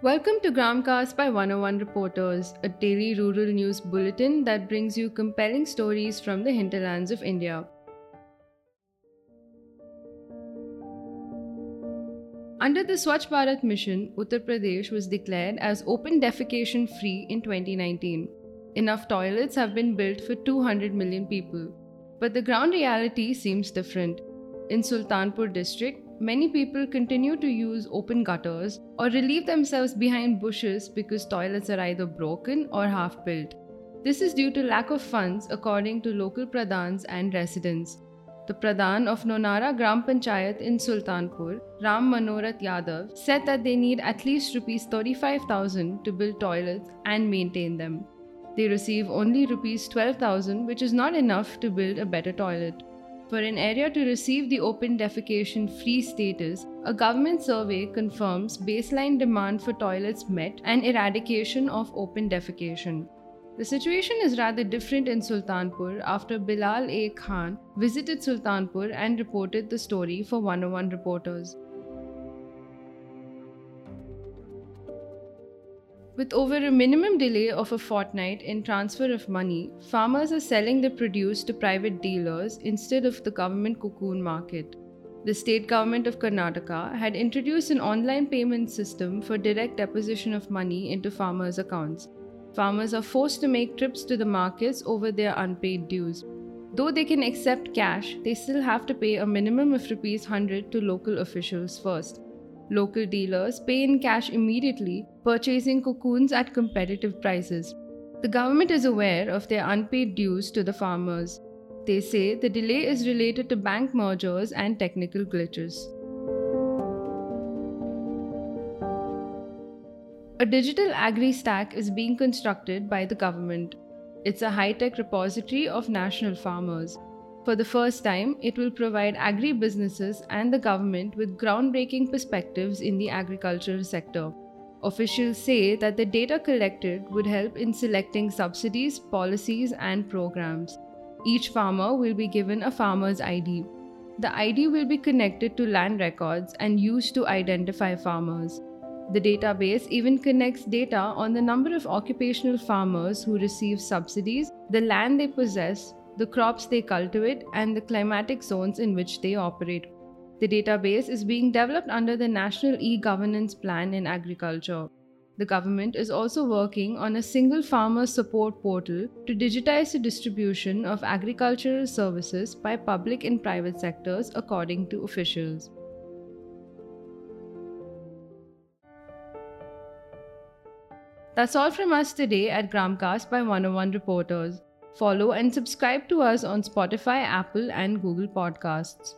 Welcome to Gramcast by 101 Reporters, a daily rural news bulletin that brings you compelling stories from the hinterlands of India. Under the Swachh Bharat mission, Uttar Pradesh was declared as open defecation free in 2019. Enough toilets have been built for 200 million people. But the ground reality seems different. In Sultanpur district, many people continue to use open gutters or relieve themselves behind bushes because toilets are either broken or half built. This is due to lack of funds, according to local pradhans and residents. The pradhan of Nonara Gram Panchayat in Sultanpur, Ram Manorat Yadav, said that they need at least rupees 35,000 to build toilets and maintain them. They receive only rupees 12,000, which is not enough to build a better toilet. For an area to receive the open defecation free status, a government survey confirms baseline demand for toilets met and eradication of open defecation. The situation is rather different in Sultanpur after Bilal A. Khan visited Sultanpur and reported the story for 101 reporters. With over a minimum delay of a fortnight in transfer of money, farmers are selling their produce to private dealers instead of the government cocoon market. The state government of Karnataka had introduced an online payment system for direct deposition of money into farmers' accounts. Farmers are forced to make trips to the markets over their unpaid dues. Though they can accept cash, they still have to pay a minimum of rupees 100 to local officials first. Local dealers pay in cash immediately, purchasing cocoons at competitive prices. The government is aware of their unpaid dues to the farmers. They say the delay is related to bank mergers and technical glitches. A digital agri stack is being constructed by the government. It's a high tech repository of national farmers. For the first time, it will provide agri businesses and the government with groundbreaking perspectives in the agricultural sector. Officials say that the data collected would help in selecting subsidies, policies, and programs. Each farmer will be given a farmer's ID. The ID will be connected to land records and used to identify farmers. The database even connects data on the number of occupational farmers who receive subsidies, the land they possess, the crops they cultivate, and the climatic zones in which they operate. The database is being developed under the National e Governance Plan in Agriculture. The government is also working on a single farmer support portal to digitize the distribution of agricultural services by public and private sectors, according to officials. That's all from us today at Gramcast by 101 Reporters. Follow and subscribe to us on Spotify, Apple, and Google Podcasts.